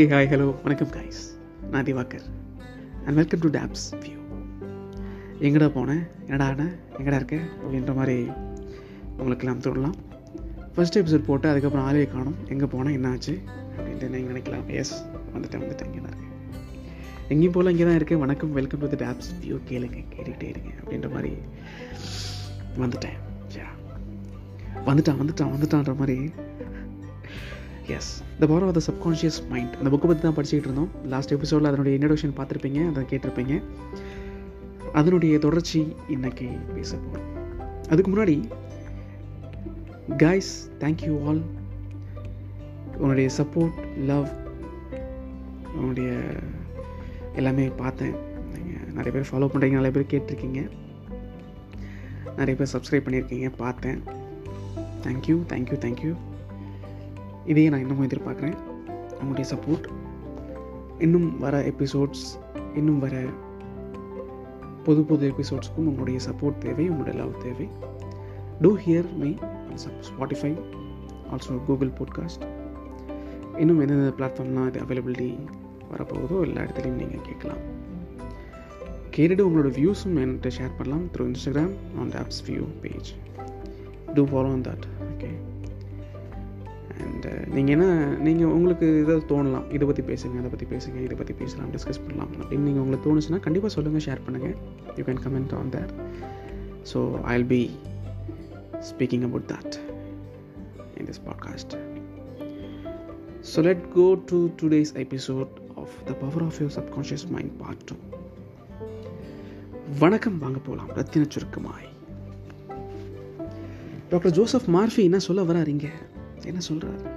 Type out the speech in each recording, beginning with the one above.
ஏ hi hello வணக்கம் guys நான் Divakar. And welcome to Tabs View எங்கடா போனேன் என்னடா ஆனேன் எங்கடா இருக்க? அப்படின்ற மாதிரி உங்களுக்கெல்லாம் தொடலாம் ஃபர்ஸ்ட் எபிசோட் போட்டு அதுக்கப்புறம் ஆளே காணும். எங்கே போனேன் என்ன ஆச்சு அப்படின்ட்டு நீங்கள் நினைக்கலாம். எஸ் வந்துட்டேன் வந்துட்டேன். இங்கே தான் இருக்கேன். எங்கேயும் போல் இங்கே தான் இருக்கேன். வணக்கம் welcome to the Tabs View கேளுங்க கேட்டுக்கிட்டே இருங்க. அப்படின்ற மாதிரி வந்துட்டேன். வந்துட்டான் வந்துட்டான் வந்துட்டான்ற மாதிரி yes the power of the subconscious mind அந்த புக்கை பற்றி தான் படிச்சுக்கிட்டு இருந்தோம். லாஸ்ட் எபிசோடில் அதனுடைய இன்ட்ரடக்ஷன் பார்த்துருப்பீங்க அதை கேட்டிருப்பீங்க. அதனுடைய தொடர்ச்சி இன்னைக்கு பேச போகிறோம் அதுக்கு முன்னாடி கைஸ் தேங்க்யூ ஆல் உன்னுடைய சப்போர்ட் லவ் உன்னுடைய எல்லாமே பார்த்தேன். நீங்கள் நிறைய பேர் ஃபாலோ பண்ணுறீங்க நிறைய பேர் கேட்டிருக்கீங்க. நிறைய பேர் சப்ஸ்கிரைப் பண்ணியிருக்கீங்க பார்த்தேன். தேங்க்யூ தேங்க்யூ தேங்க்யூ இதையே நான் இன்னமும் எதிர்பார்க்குறேன். உங்களுடைய சப்போர்ட் இன்னும் வர எபிசோட்ஸ் இன்னும் வர புது புது எபிசோட்ஸ்க்கும் உங்களுடைய சப்போர்ட் தேவை உங்களுடைய லவ் தேவை. To hear me Spotify also Google podcast இன்னும் எந்தெந்த பிளாட்ஃபார்ம்லாம் இது அவைலபிலிட்டி வரப்போகுதோ எல்லா இடத்துலையும் நீங்கள் கேட்கலாம். கேட்டுட்டு உங்களோட வியூஸும் என்கிட்ட ஷேர் பண்ணலாம் through Instagram on the Apps View page to follow on that and uh, நீங்கள் என்ன நீங்கள் உங்களுக்கு இதை தோணலாம் இதை பற்றி பேசுங்க அதை பற்றி பேசுங்க இதை பற்றி பேசலாம் டிஸ்கஸ் பண்ணலாம் அப்படின்னு நீங்கள் உங்களுக்கு தோணுச்சுன்னா கண்டிப்பாக சொல்லுங்கள் ஷேர் பண்ணுங்கள் you can comment on that so I will be speaking about that in this podcast so let go to today's episode of the power of your subconscious mind part two வணக்கம் வாங்க போகலாம் ரத்தின சுருக்கமாய். Doctor Joseph Murphy என்ன சொல்ல வராருங்க என்ன சொல்றார்?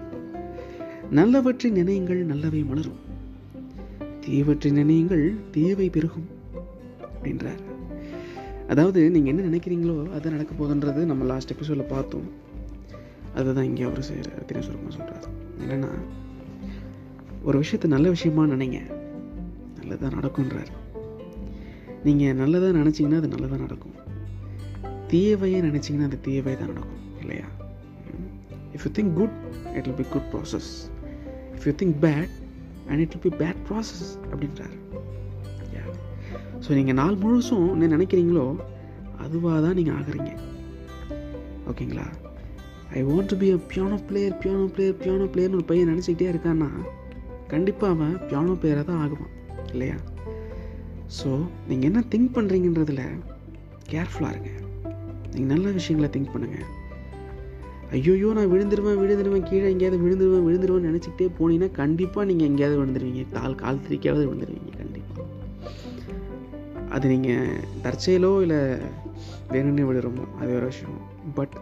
நல்லவற்றை நினையுங்கள் நல்லவை மலரும். தீவற்றை நினையுங்கள் தீவை பெருகும் அப்படின்றார் அதாவது நீங்கள் என்ன நினைக்கிறீங்களோ அது நடக்க போதுன்றது நம்ம லாஸ்ட் எபிசோடில் பார்த்தோம். அதுதான் இங்கே அவர் செய்கிறார் சுருக்கமாக சொல்கிறார் என்னென்னா ஒரு விஷயத்தை நல்ல விஷயமா நினைங்க. நல்லதாக நடக்குன்றார் நீங்கள் நல்லதாக நினச்சிங்கன்னா அது நல்லதாக நடக்கும். தீயவையே நினச்சிங்கன்னா அது தீயவை தான் நடக்கும் இல்லையா? If you think good it will be good process if you think bad and it will be bad process அப்படின்றார். ஸோ நீங்கள் நாள் முழுசும் என்ன நினைக்கிறீங்களோ அதுவாக தான் நீங்கள் ஆகுறீங்க. ஓகேங்களா I want to be a piano player piano player piano பிளேயர்னு ஒரு பையன் நினச்சிக்கிட்டே இருக்கான்னா கண்டிப்பாக அவன் பியானோ பிளேயராக தான் ஆகுவான். இல்லையா? ஸோ நீங்கள் என்ன திங்க் பண்ணுறீங்கன்றதில் கேர்ஃபுல்லாக இருங்க. நீங்கள் நல்ல விஷயங்களை திங்க் பண்ணுங்கள் ஐயோயோ நான் விழுந்துருவேன் விழுந்துருவேன் கீழே எங்கேயாவது விழுந்துருவேன் விழுந்துருவேன் நினச்சிக்கிட்டே போனீங்கன்னா கண்டிப்பாக நீங்கள் எங்கேயாவது விழுந்துருவீங்க. கால் கால் திரிக்காவது விழுந்துருவீங்க கண்டிப்பாக அது நீங்கள் தற்செயலோ இல்லை வேணும்னே விழுறோமோ அது ஒரு விஷயம். பட்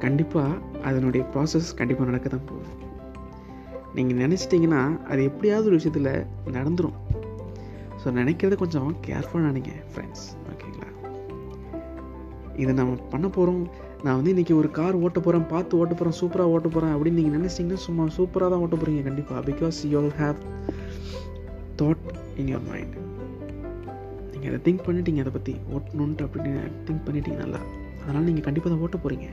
கண்டிப்பாக அதனுடைய ப்ராசஸ் கண்டிப்பாக நடக்க தான் போகுது. நீங்கள் நினச்சிட்டிங்கன்னா அது எப்படியாவது ஒரு விஷயத்தில் நடந்துடும் ஸோ நினைக்கிறத கொஞ்சம் கேர்ஃபுல்லாக நினைங்க ஃப்ரெண்ட்ஸ் ஓகேங்களா இதை நம்ம பண்ண போகிறோம் நான் வந்து இன்றைக்கி ஒரு கார் ஓட்ட போகிறேன் பார்த்து ஓட்ட போகிறேன் சூப்பராக ஓட்ட போகிறேன் அப்படின்னு நீங்கள் நினச்சிங்கன்னா சும்மா சூப்பராக தான் ஓட்ட போகிறீங்க கண்டிப்பாக because you have thought in your mind நீங்கள் அதை திங்க் பண்ணிட்டீங்க அதை பற்றி ஓட்டணுன்ட்டு அப்படின்னு திங்க் பண்ணிட்டீங்க நல்லா. அதனால் நீங்கள் கண்டிப்பாக தான் ஓட்ட போகிறீங்க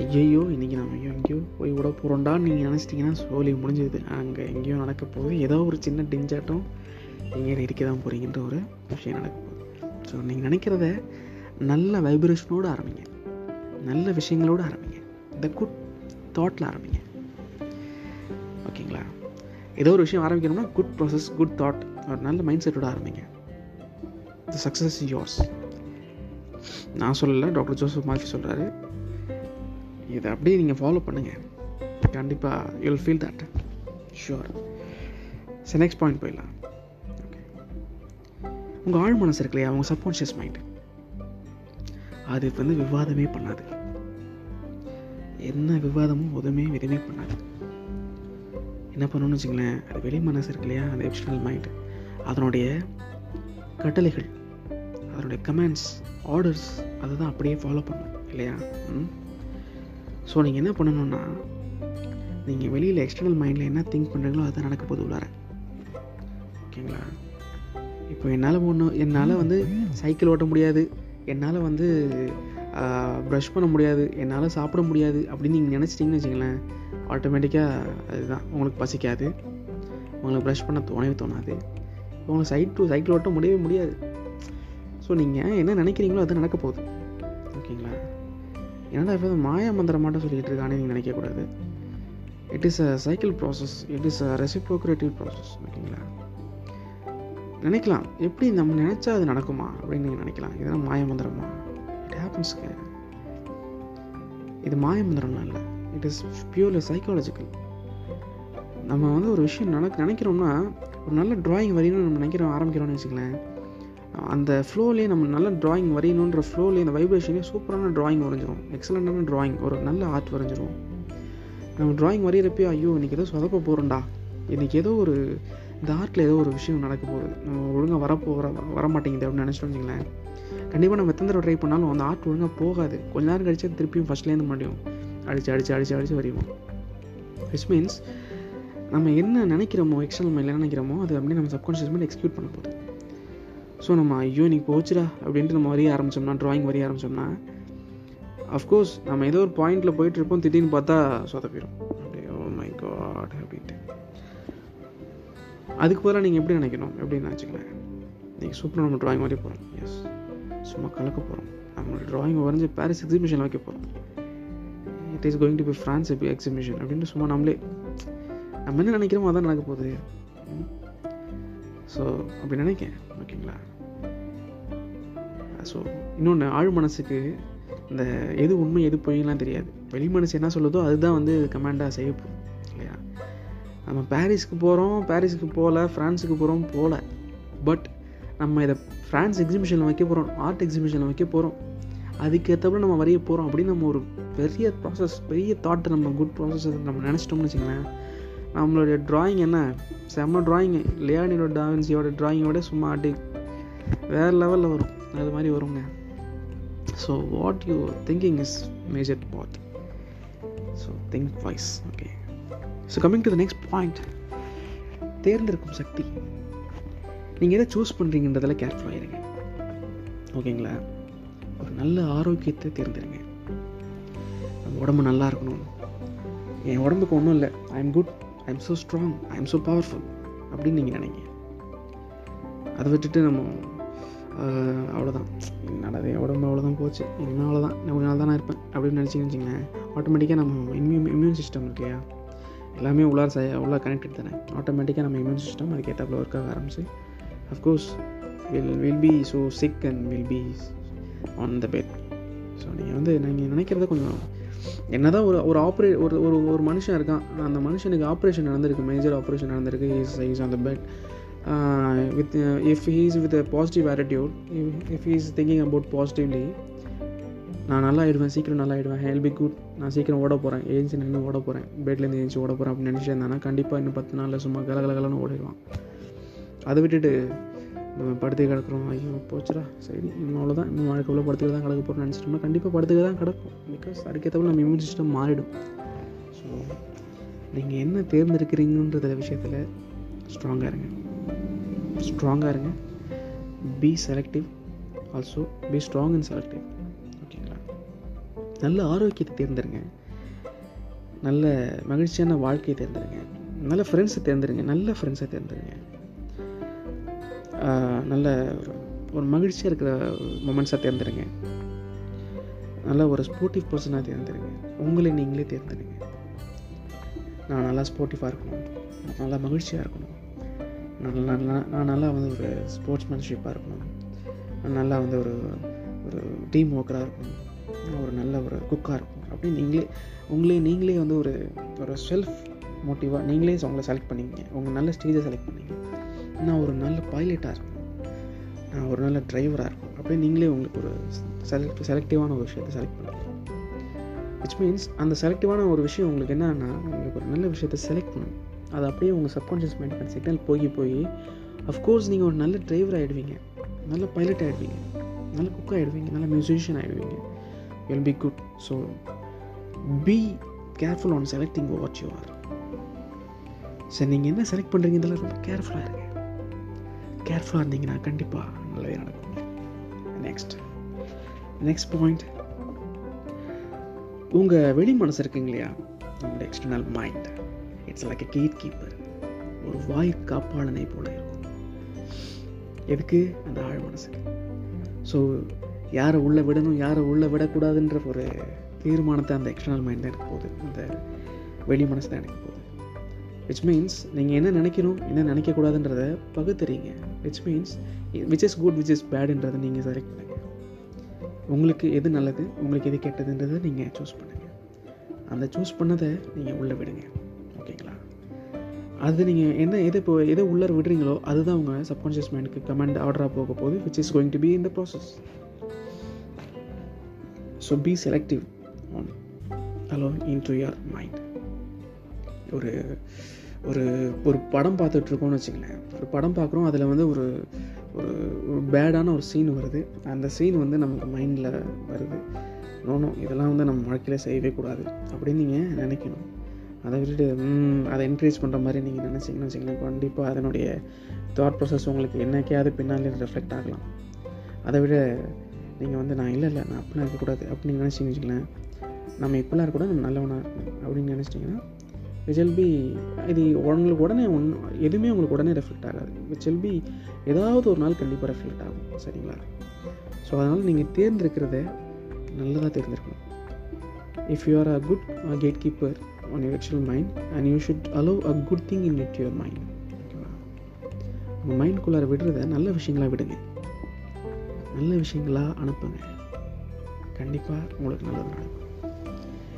ஐயையோ இன்றைக்கி நம்ம ஐயோ எங்கேயோ போய் விட போகிறோண்டான்னு நீங்கள் நினச்சிட்டிங்கன்னா சோழி முடிஞ்சது அங்கே எங்கேயோ நடக்க போகுது. ஏதோ ஒரு சின்ன டிஞ்சாட்டம் நீங்கள் இருக்க தான் போகிறீங்கன்ற ஒரு விஷயம் நடக்க போகுது. ஸோ நீங்கள் நினைக்கிறத நல்ல வைப்ரேஷனோடு ஆரம்பிங்க. நல்ல விஷயங்களோடு ஆரம்பிங்க. இந்த குட் தாட்டில் ஆரம்பிங்க. ஓகேங்களா? ஏதோ ஒரு விஷயம் ஆரம்பிக்கணும்னா குட் ப்ராசஸ் குட் தாட் ஒரு நல்ல மைண்ட் செட்டோட ஆரம்பிங்க. த சக்ஸஸ் யோர்ஸ் நான் சொல்லலை டாக்டர் ஜோசப் மால்ஃபி சொல்கிறாரு இதை அப்படியே நீங்கள் ஃபாலோ பண்ணுங்கள் கண்டிப்பாக you will feel that sure சரி நெக்ஸ்ட் பாயிண்ட் போயிடலாம். ஓகே உங்கள் ஆழ் மனசு இருக்கு இல்லையா? உங்கள் சப்கான்ஷியஸ் மைண்டு அது வந்து விவாதமே பண்ணாது. என்ன விவாதமும் உதவுமே எதுவுமே பண்ணாது. என்ன பண்ணணும்னு வச்சுங்களேன் அது வெளி மனசு இருக்கு இல்லையா அந்த எப்ஷனல் மைண்டு அதனுடைய கட்டளைகள் அதனுடைய கமெண்ட்ஸ் ஆர்டர்ஸ் அதை தான் அப்படியே ஃபாலோ பண்ணும் இல்லையா? ம். ஸோ நீங்கள் என்ன பண்ணணும்னா நீங்கள் வெளியில் எக்ஸ்டர்னல் மைண்டில் என்ன திங்க் பண்ணுறீங்களோ அதுதான் நடக்க போது உள்ளார. ஓகேங்களா? இப்போ என்னால் ஒன்று என்னால் வந்து சைக்கிள் ஓட்ட முடியாது. என்னால் வந்து ப்ரஷ் பண்ண முடியாது என்னால் சாப்பிட முடியாது அப்படின்னு நீங்கள் நினச்சிட்டிங்கன்னு வச்சுங்களேன் ஆட்டோமேட்டிக்காக அதுதான். உங்களுக்கு பசிக்காது. உங்களுக்கு ப்ரஷ் பண்ண தோணவே தோணாது. உங்களுக்கு சைட் டு சைக்கிள் ஓட்ட முடியவே முடியாது. ஸோ நீங்கள் என்ன நினைக்கிறீங்களோ அது நடக்க போகுது. ஓகேங்களா? என்னடா இப்போ மாயா மந்திரம் மட்டும் இருக்கானே நீங்கள் நினைக்கக்கூடாது. It is a cycle process it is a reciprocative process ஓகேங்களா? நினைக்கலாம். எப்படி நம்ம நினச்சா அது நடக்குமா? அப்படின்னு நீங்கள் நினைக்கலாம். இதெல்லாம் மாயமந்திரமா இட் ஹேப்பன்ஸுங்க இது மாயமந்திரம்லாம் இல்லை. இட் இஸ் பியூர்லி சைக்காலஜிக்கல் நம்ம வந்து ஒரு விஷயம் நடக்க நினைக்கிறோம்னா ஒரு நல்ல டிராயிங் வரையணும்னு நம்ம நினைக்கிறோம் ஆரம்பிக்கிறோம்னு வச்சுக்கலாம் அந்த ஃப்ளோலேயே நம்ம நல்ல டிராயிங் வரையணுன்ற ஃப்ளோலேயே அந்த வைப்ரேஷனே சூப்பரான டிராயிங் வரைஞ்சிரும். எக்ஸலண்ட்டான டிராயிங் ஒரு நல்ல ஆர்ட் வரைஞ்சிரும். நம்ம டிராயிங் வரைகிறப்போ ஐயோ இன்றைக்கி ஏதோ சொதப்ப போகிறோம்டா இன்றைக்கி ஏதோ ஒரு இந்த ஆர்ட்டில் ஏதோ ஒரு விஷயம் நடக்க போகுது. நம்ம ஒழுங்காக வரப்போ வர வரமாட்டேங்குது அப்படின்னு நினச்சிட்டு வச்சிங்களேன் கண்டிப்பாக நம்ம எத்தனை தடவை ட்ரை பண்ணாலும் அந்த ஆர்ட் ஒழுங்காக போகாது. கொஞ்ச நேரம் கழிச்சு திருப்பியும் ஃபஸ்ட்லேருந்து முடியும் அடித்து அடித்து அடித்து அடித்து வரைவோம் விச் மீன்ஸ் நம்ம என்ன நினைக்கிறோமோ எக்ஸ்டர்னல் மைண்டில் என்ன நினைக்கிறோமோ அது அப்படியே நம்ம சப்கான்ஷியஸ் மைண்ட் எக்ஸிக்யூட் பண்ண போகுது. ஸோ நம்ம ஐயோ இன்னைக்கு போச்சுடா அப்படின்ட்டு நம்ம வரைய ஆரம்பிச்சோம்னா ட்ராயிங் வரைய ஆரம்பிச்சோம்னா அஃப்கோர்ஸ் நம்ம ஏதோ ஒரு பாயிண்டில் போயிட்டு இருப்போம் திடீர்னு பார்த்தா சொதப்பிடும் அதுக்கு பதிலாக நீங்கள் எப்படி நினைக்கணும்? எப்படின்னு நினச்சிக்கலாம் நீங்கள் சூப்பராக நம்ம ட்ராயிங் வரைய போகிறோம் எஸ் சும்மா கலக்க போகிறோம் நம்மளோட ட்ராயிங் வரைஞ்சி பாரிஸ் எக்ஸிபிஷன் வைக்க போகிறோம் it is going to be France exhibition அப்படின்னு சும்மா நம்மளே நம்ம என்ன நினைக்கிறோமோ அதான் நடக்க போகுது. ஸோ அப்படி நினைக்கேன். ஓகேங்களா ஸோ இன்னொன்று ஆழ் மனசுக்கு இந்த எது உண்மை எது பொய்லாம் தெரியாது. வெளி மனசு என்ன சொல்லுதோ அதுதான் வந்து கமாண்டாக செய்யப்போம் இல்லையா? நம்ம பாரிஸ்க்கு போகிறோம் பாரிஸுக்கு போகல ஃப்ரான்ஸுக்கு போகிறோம் போகல பட் நம்ம இதை ஃப்ரான்ஸ் எக்ஸிபிஷனில் வைக்க போகிறோம் ஆர்ட் எக்ஸிபிஷனில் வைக்க போகிறோம் அதுக்கேற்றப்பட நம்ம வரைய போகிறோம் அப்படின்னு நம்ம ஒரு பெரிய ப்ராசஸ் பெரிய தாட்டை நம்ம குட் ப்ராசஸ் நம்ம நினச்சிட்டோம்னு வச்சுங்களேன் நம்மளுடைய ட்ராயிங் என்ன? செம்ம ட்ராயிங்கு லியானியோட டாவின்சியோட ட்ராயிங்கோட சும்மா அடி வேறு லெவலில் வரும். அது மாதிரி வருங்க. So what you thinking is major part so think voice okay so coming to the next point தேர்ந்தெடுக்கும் சக்தி. நீங்கள் எதை சூஸ் பண்ணுறீங்கன்றதில் கேர்ஃபுல்லாக இருங்க ஓகேங்களா ஒரு நல்ல ஆரோக்கியத்தை தேர்ந்தெடுங்க. நம்ம உடம்பு நல்லா இருக்கணும். என் உடம்புக்கு ஒன்றும் இல்லை. I am good I am so strong I am so powerful அப்படின்னு நீங்கள் நினைங்க. அதை விட்டுட்டு நம்ம அவ்வளோதான் என்னடா என் உடம்பு அவ்வளோதான் போச்சு. இனிமேல் அவ்வளோதான் நான் நாள் தான் நான் இருப்பேன். அப்படின்னு நினச்சிங்கன்னு வச்சிங்களேன் ஆட்டோமேட்டிக்காக நம்ம இம்யூ இம்யூன் சிஸ்டம் இருக்கு இல்லையா? எல்லாமே உள்ளார் ச உள்ளார் கனெக்டட் தானே? ஆட்டோமேட்டிக்காக நம்ம இம்யூன் சிஸ்டம் அதுக்கேற்றாப்புல ஒர்க் ஆக ஆரம்பிச்சு of course will will be so sick and will be on the bed so நீங்கள் வந்து நீங்கள் நினைக்கிறத கொஞ்சம் என்ன தான் ஒரு ஒரு ஆப்ரே ஒரு ஒரு ஒரு மனுஷன் இருக்கான் அந்த மனுஷனுக்கு ஆப்ரேஷன் நடந்திருக்கு மேஜர் ஆப்ரேஷன் நடந்திருக்கு is is on the bed with if he's with positive attitude if he's thinking about positively நான் நல்லா ஆயிடுவேன் சீக்கிரம் நல்லா ஆயிடுவேன் ஹெல் பி குட் நான் சீக்கிரம் ஓட போகிறேன் ஏஞ்சி நின்று ஓட போகிறேன் பெட்லேருந்து ஏஞ்சி ஓட போகிறேன் அப்படின்னு நினச்சிட்டு இருந்தானா கண்டிப்பாக இன்னும் பத்து நாளில் சும்மா கல ஓடிடுவான். அதை விட்டுட்டு நம்ம படுத்து கிடக்குறோம். ஐயோ போச்சுடா. சரி இன்னும் அவ்வளோதான் இன்னும் வாழ்க்கைக்குள்ளே படுத்துக்க தான் கிடக்க போகிறோம்னு நினச்சிட்டோம்னா கண்டிப்பாக படுத்துக்க தான் கிடக்கும். பிகாஸ் அதுக்கேற்றப்பல நம்ம இம்யூன் சிஸ்டம் மாறிடும். ஸோ நீங்கள் என்ன தேர்ந்தெடுக்கிறீங்கன்ற விஷயத்தில் ஸ்ட்ராங்காக இருங்க. ஸ்ட்ராங்காக இருங்க. Be selective also be strong and selective நல்ல ஆரோக்கியத்தை தேர்ந்தெடுங்க. நல்ல மகிழ்ச்சியான வாழ்க்கையை தேர்ந்தெடுங்க. நல்ல ஃப்ரெண்ட்ஸை தேர்ந்தெடுங்க. நல்ல ஃப்ரெண்ட்ஸை தேர்ந்தெடுங்க. நல்ல ஒரு மகிழ்ச்சியாக இருக்கிற மொமெண்ட்ஸாக தேர்ந்தெடுங்க. நல்ல ஒரு ஸ்போர்ட்டிவ் பர்சனாக தேர்ந்தெடுங்க. உங்களை நீங்களே தேர்ந்தெடுங்க. நான் நல்லா ஸ்போர்ட்டிவாக இருக்கணும். நல்லா மகிழ்ச்சியாக இருக்கணும். நான் நல்லா நான் நல்லா வந்து ஒரு ஸ்போர்ட்ஸ்மேன்ஷிப்பாக இருக்கணும். நான் நல்லா வந்து ஒரு ஒரு டீம் ஒர்க்கராக இருக்கணும். ஒரு நல்ல ஒரு குக்காக இருக்கும். அப்படின்னு நீங்களே உங்களே நீங்களே வந்து ஒரு ஒரு செல்ஃப் மோட்டிவாக நீங்களே உங்களை செலக்ட் பண்ணிங்க உங்கள் நல்ல ஸ்டேஜை செலக்ட் பண்ணிங்க நான் ஒரு நல்ல பைலட்டாக இருக்கணும். நான் ஒரு நல்ல டிரைவராக இருக்கும் அப்படியே நீங்களே உங்களுக்கு ஒரு செலக்ட் செலக்டிவான ஒரு விஷயத்தை செலக்ட் பண்ணுங்க. விச் மீன்ஸ் அந்த செலக்டிவான ஒரு விஷயம் உங்களுக்கு என்னன்னா உங்களுக்கு ஒரு நல்ல விஷயத்தை செலக்ட் பண்ணணும். அது அப்படியே உங்கள் சப்கான்ஷியஸ் மைண்ட் சிக்னல் போய் போய் அஃப்கோர்ஸ் நீங்கள் ஒரு நல்ல டிரைவர் ஆகிடுவீங்க நல்ல பைலட் ஆகிடுவீங்க நல்ல குக் ஆகிடுவீங்க நல்ல musician ஆகிடுவீங்க will be good so be careful on selecting what you are சரி நீங்கள் என்ன செலக்ட் பண்ணுறீங்க ரொம்ப கேர்ஃபுல்லாக இருங்க. கேர்ஃபுல்லாக இருந்தீங்கன்னா கண்டிப்பாக நல்லவே நடக்கும். நெக்ஸ்ட் நெக்ஸ்ட் பாயிண்ட் உங்கள் வெளி மனசு இருக்குங்க இல்லையா? நம்மளுடைய external mind it's like a gate keeper ஒரு வாய் காப்பாளனை போல இருக்கும். எதுக்கு? அந்த ஆழ் மனசுக்கு ஸோ யாரை உள்ளே விடணும் யாரை உள்ளே விடக்கூடாதுன்ற ஒரு தீர்மானத்தை அந்த எக்ஸ்டர்னல் மைண்ட் தான் எடுக்க போகுது. அந்த வெளி மனசு தான் எடுக்க போகுது. விச் மீன்ஸ் நீங்கள் என்ன நினைக்கணும் என்ன நினைக்கக்கூடாதுன்றத பகுத்துறீங்க. Which means which is good which is பேடுன்றதை நீங்கள் செலக்ட் பண்ணுங்கள் உங்களுக்கு எது நல்லது உங்களுக்கு எது கெட்டதுன்றதை நீங்கள் சூஸ் பண்ணுங்கள் அந்த சூஸ் பண்ணதை நீங்கள் உள்ளே விடுங்க. ஓகேங்களா? அது நீங்கள் என்ன எது இப்போ எதை உள்ளே விடுறீங்களோ அதுதான் உங்கள் சப்கான்ஷியஸ் மைண்டுக்கு கமெண்ட் ஆர்டராக போக போகுது which is going to be in the process so be selective on allow in to your mind ஒரு ஒரு ஒரு படம் பார்த்துட்ருக்கோம்னு வச்சுங்களேன் ஒரு படம் பார்க்குறோம் அதில் வந்து ஒரு ஒரு பேடான ஒரு சீன் வருது. அந்த சீன் வந்து நமக்கு மைண்டில் வருது. நோனோ இதெல்லாம் வந்து நம்ம வாழ்க்கையில் செய்யவே கூடாது. அப்படின்னு நீங்கள் நினைக்கணும். அதை விட்டுட்டு அதை என்கரேஜ் பண்ணுற மாதிரி நீங்கள் நினச்சிங்கன்னு வச்சிங்கன்னா கண்டிப்பாக அதனுடைய தாட் ப்ராசஸ் உங்களுக்கு என்னைக்காவது பின்னாலே ரிஃப்ளெக்ட் ஆகலாம். அதை விட நீங்கள் வந்து நான் இல்லை இல்லை நான் அப்படிலாம் இருக்கக்கூடாது அப்படின்னு நீங்கள் நினச்சிங்கன்னு நம்ம இப்படிலாம் இருக்கக்கூட நம்ம நல்லவனாக அப்படின்னு நினச்சிட்டிங்கன்னா விச் வில் பி இது உங்களுக்கு உடனே ஒன் எதுவுமே உங்களுக்கு உடனே ரெஃப்ளெக்ட் ஆகாது. விச் எல் பி ஏதாவது ஒரு நாள் கண்டிப்பாக ரெஃப்ளெக்ட் ஆகும் சரிங்களா? ஸோ அதனால் நீங்கள் தேர்ந்தெடுக்கிறத நல்லதாக தேர்ந்தெடுக்கணும். If you are a good gate keeper on your actual mind and you should allow a good thing in it your mind ஓகேவா உங்கள் மைண்ட்குள்ளார விடுறத நல்ல விஷயங்களாக விடுங்க. நல்ல விஷயங்களாக அனுப்புங்க. கண்டிப்பாக உங்களுக்கு நல்லது நடக்கும்.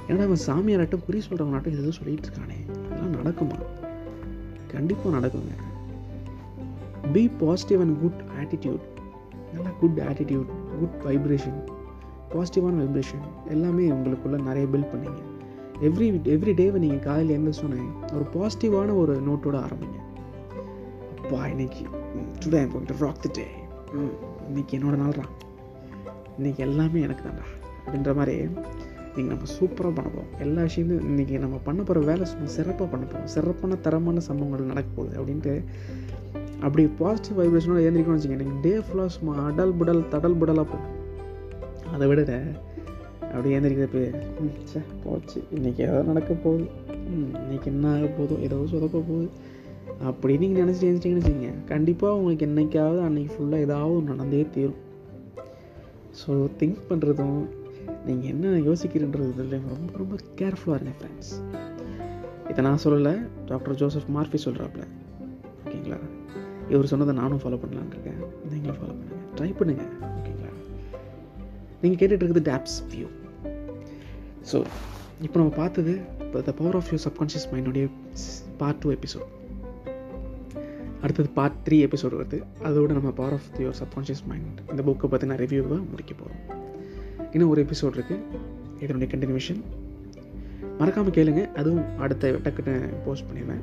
ஏன்னா அவன் சாமியாராட்டும் குறி சொல்கிறவனாட்டம் எதுவும் சொல்லிகிட்டு இருக்கானே. அதெல்லாம் நடக்குமா? கண்டிப்பாக நடக்குங்க. Be positive and good attitude நல்லா குட் ஆட்டிடியூட் குட் வைப்ரேஷன் பாசிட்டிவான வைப்ரேஷன் எல்லாமே உங்களுக்குள்ளே நிறைய பில்ட் பண்ணிங்க. எவ்ரி எவ்ரி டேவை நீங்கள் காலையில் எந்த சொன்னேன் ஒரு பாசிட்டிவான ஒரு நோட்டோட ஆரம்பிங்க. அப்பா இன்னைக்கு today I'm going to rock the day இன்னைக்கு என்னோட நாள்ரா இன்னைக்கு எல்லாமே எனக்கு தான்டா. அப்படின்ற மாதிரி நீங்கள் நம்ம சூப்பராக பண்ண போகிறோம் எல்லா விஷயமும் இன்றைக்கி நம்ம பண்ண போகிற வேலை சும்மா சிறப்பாக பண்ண போகிறோம் சிறப்பான தரமான சம்பவங்கள் நடக்க போகுது அப்படின்ட்டு அப்படி பாசிட்டிவ் வைப்ரேஷனோட ஏந்திரிக்கணும்னு வச்சுக்கோங்க. இன்றைக்கி டே ஃபுல்லாக சும்மா அடல் புடல் தடல் புடலாக போகும் அதை விட அப்படி ஏந்திரிக்கிறப்ப சே போச்சு. இன்றைக்கி ஏதோ நடக்க போகுது. இன்றைக்கி என்ன ஆக போதும் ஏதோ சொதப்ப போகுது. அப்படி நீங்கள் நினச்சிட்டு எழுந்திரிச்சிங்கன்னு வச்சுக்கோங்க. கண்டிப்பாக உங்களுக்கு என்றைக்காவது அன்றைக்கி ஃபுல்லாக ஏதாவது நடந்தே தீரும். ஸோ திங்க் பண்ணுறதும் நீங்கள் என்ன யோசிக்கிறன்றது இல்லை ரொம்ப ரொம்ப கேர்ஃபுல்லாக இருங்க ஃப்ரெண்ட்ஸ் இதை நான் சொல்லலை டாக்டர் ஜோசப் மார்ஃபி சொல்கிறாப்புல ஓகேங்களா? இவர் சொன்னதை நானும் ஃபாலோ பண்ணலான்னு இருக்கேன். நீங்களும் ஃபாலோ பண்ணுங்கள் ட்ரை பண்ணுங்கள் ஓகேங்களா? நீங்கள் கேட்டுட்டு இருக்குது டேப்ஸ் வியூ ஸோ இப்போ நம்ம பார்த்தது இப்போ the power of your subconscious மைண்டுடைய part two episode அடுத்தது பார்ட் த்ரீ எபிசோடு வருது. அதோட நம்ம power of your subconscious mind இந்த புக்கை பற்றின ரிவ்யூவை முடிக்க போகிறோம் இன்னும் ஒரு எபிசோட் இருக்குது இதனுடைய கண்டினியூஷன் மறக்காமல் கேளுங்க. அதுவும் அடுத்த டக்குன்னு போஸ்ட் பண்ணிடுவேன்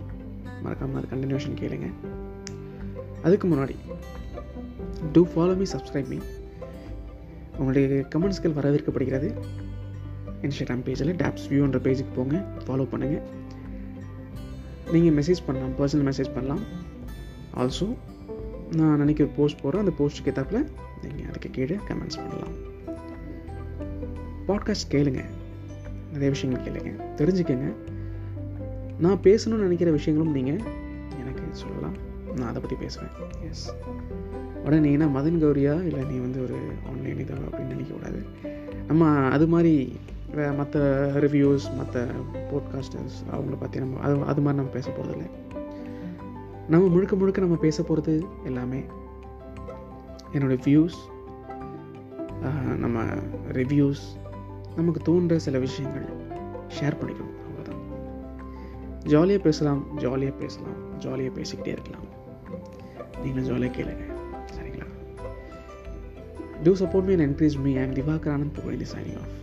மறக்காமல் அது கண்டினியூஷன் கேளுங்க. அதுக்கு முன்னாடி to follow me subscribe me உங்களுடைய கமெண்ட்ஸ்கள் வரவேற்கப்படுகிறது. இன்ஸ்டாகிராம் பேஜில் டேப்ஸ் வியூன்ற பேஜுக்கு போங்க. ஃபாலோ பண்ணுங்கள் நீங்கள் மெசேஜ் பண்ணலாம் பர்சனல் மெசேஜ் பண்ணலாம். ஆல்சோ நான் நினைக்கிற போஸ்ட் போடுறேன். அந்த போஸ்ட்டுக்கு ஏற்றாப்புல நீங்கள் அதுக்கு கீழே கமெண்ட்ஸ் பண்ணலாம். பாட்காஸ்ட் கேளுங்க. நிறைய விஷயங்கள் கேளுங்க. தெரிஞ்சுக்கங்க. நான் பேசணும்னு நினைக்கிற விஷயங்களும் நீங்கள் எனக்கு சொல்லலாம். நான் அதை பற்றி பேசுவேன். எஸ் உடனே நீ என்ன மதன் கௌரியா? இல்லை நீ வந்து ஒரு ஆன்லைன் இதா அப்படின்னு நினைக்கக்கூடாது. நம்ம அது மாதிரி மற்ற ரிவ்யூஸ் மற்ற போட்காஸ்டர்ஸ் அவங்கள பற்றி நம்ம அது அது மாதிரி நம்ம பேச போகிறதில்ல நம்ம முழுக்க முழுக்க நம்ம பேச போகிறது எல்லாமே என்னோடய வியூஸ் நம்ம ரிவ்யூஸ் நமக்கு தோன்ற சில விஷயங்கள் ஷேர் பண்ணிக்கணும். அவ்வளோதான் ஜாலியாக பேசலாம் ஜாலியாக பேசலாம் ஜாலியாக பேசிக்கிட்டே இருக்கலாம். நீங்களும் ஜாலியாக கேளுங்க. சரிங்களா? To support me and encourage me I'm Divakar Anand the signing off